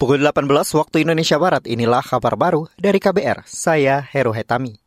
Pukul 18 waktu Indonesia Barat, inilah kabar baru dari KBR. Saya Heru Hetami.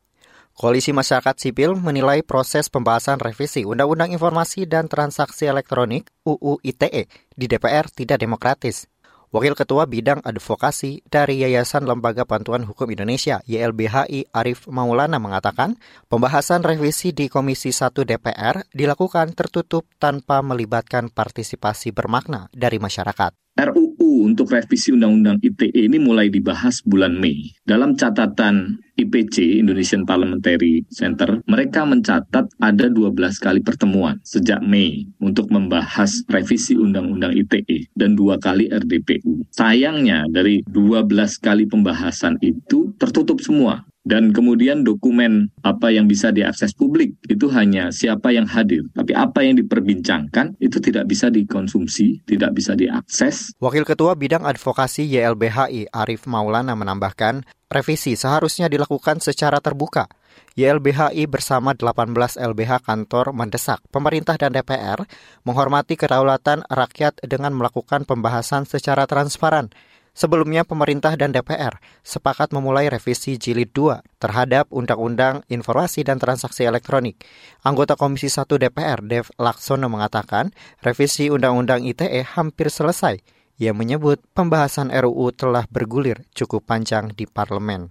Koalisi Masyarakat Sipil menilai proses pembahasan revisi Undang-Undang Informasi dan Transaksi Elektronik UU ITE di DPR tidak demokratis. Wakil Ketua Bidang Advokasi dari Yayasan Lembaga Bantuan Hukum Indonesia YLBHI Arif Maulana mengatakan, pembahasan revisi di Komisi 1 DPR dilakukan tertutup tanpa melibatkan partisipasi bermakna dari masyarakat. RUU untuk revisi Undang-Undang ITE ini mulai dibahas bulan Mei. Dalam catatan IPC, Indonesian Parliamentary Center, mereka mencatat ada 12 kali pertemuan sejak Mei untuk membahas revisi Undang-Undang ITE dan dua kali RDPU. Sayangnya dari 12 kali pembahasan itu tertutup semua dan kemudian dokumen apa yang bisa diakses publik itu hanya siapa yang hadir. Tapi apa yang diperbincangkan itu tidak bisa dikonsumsi, tidak bisa diakses. Wakil Ketua Bidang Advokasi YLBHI Arif Maulana menambahkan, revisi seharusnya dilakukan secara terbuka. YLBHI bersama 18 LBH kantor mendesak pemerintah dan DPR menghormati kedaulatan rakyat dengan melakukan pembahasan secara transparan Sebelumnya pemerintah dan DPR sepakat memulai revisi jilid 2 terhadap Undang-Undang Informasi dan Transaksi Elektronik. Anggota Komisi 1 DPR Dev Laksono mengatakan revisi Undang-Undang ITE hampir selesai. Ia menyebut pembahasan RUU telah bergulir cukup panjang di parlemen.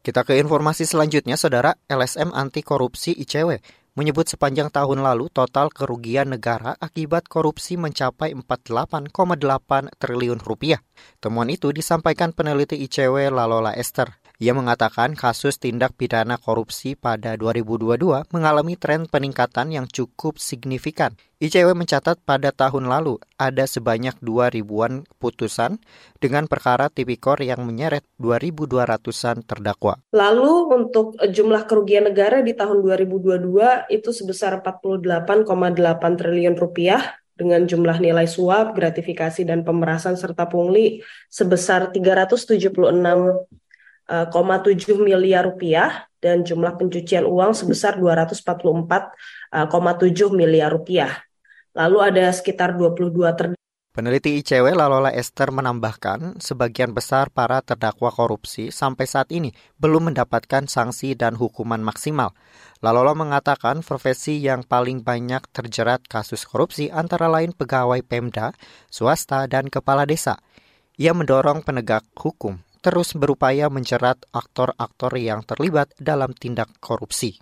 Kita ke informasi selanjutnya, Saudara LSM Anti Korupsi ICW menyebut sepanjang tahun lalu total kerugian negara akibat korupsi mencapai 48,8 triliun rupiah. Temuan itu disampaikan peneliti ICW Lalola Esther. Ia mengatakan kasus tindak pidana korupsi pada 2022 mengalami tren peningkatan yang cukup signifikan. ICW mencatat pada tahun lalu ada sebanyak 2 ribuan putusan dengan perkara tipikor yang menyeret 2.200-an terdakwa. Lalu untuk jumlah kerugian negara di tahun 2022 itu sebesar 48,8 triliun rupiah dengan jumlah nilai suap, gratifikasi, dan pemerasan serta pungli sebesar 376 1,7 miliar rupiah dan jumlah pencucian uang sebesar 244,7 miliar rupiah. Lalu ada sekitar 22 terdakwa Peneliti ICW Lalola Esther menambahkan, sebagian besar para terdakwa korupsi sampai saat ini belum mendapatkan sanksi dan hukuman maksimal. Lalola mengatakan profesi yang paling banyak terjerat kasus korupsi antara lain pegawai Pemda, swasta, dan kepala desa. Ia mendorong penegak hukum terus berupaya menjerat aktor-aktor yang terlibat dalam tindak korupsi.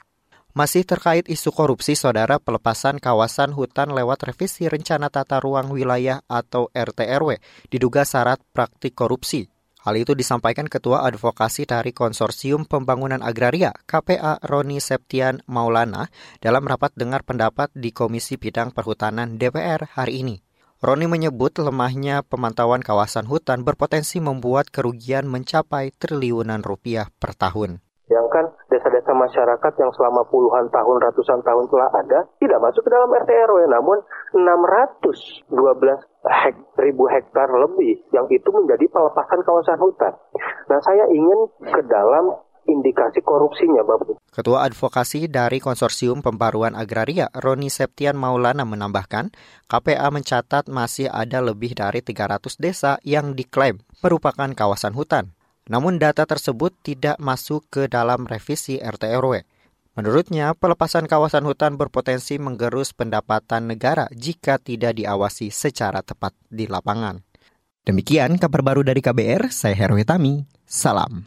Masih terkait isu korupsi, saudara pelepasan kawasan hutan lewat revisi rencana tata ruang wilayah atau RTRW diduga syarat praktik korupsi. Hal itu disampaikan Ketua Advokasi dari Konsorsium Pembangunan Agraria KPA Roni Septian Maulana dalam rapat dengar pendapat di Komisi Bidang Perhutanan DPR hari ini. Roni menyebut lemahnya pemantauan kawasan hutan berpotensi membuat kerugian mencapai triliunan rupiah per tahun. Yang kan desa-desa masyarakat yang selama puluhan tahun, ratusan tahun telah ada, tidak masuk ke dalam RT RW, namun 612 hek, ribu hektar lebih, yang itu menjadi pelepasan kawasan hutan. Nah, saya ingin ke dalam indikasi korupsinya, Bapak. Ketua Advokasi dari Konsorsium Pembaruan Agraria, Roni Septian Maulana menambahkan, KPA mencatat masih ada lebih dari 300 desa yang diklaim merupakan kawasan hutan. Namun data tersebut tidak masuk ke dalam revisi RT Menurutnya, pelepasan kawasan hutan berpotensi menggerus pendapatan negara jika tidak diawasi secara tepat di lapangan. Demikian kabar baru dari KBR, saya Heru Tami. Salam.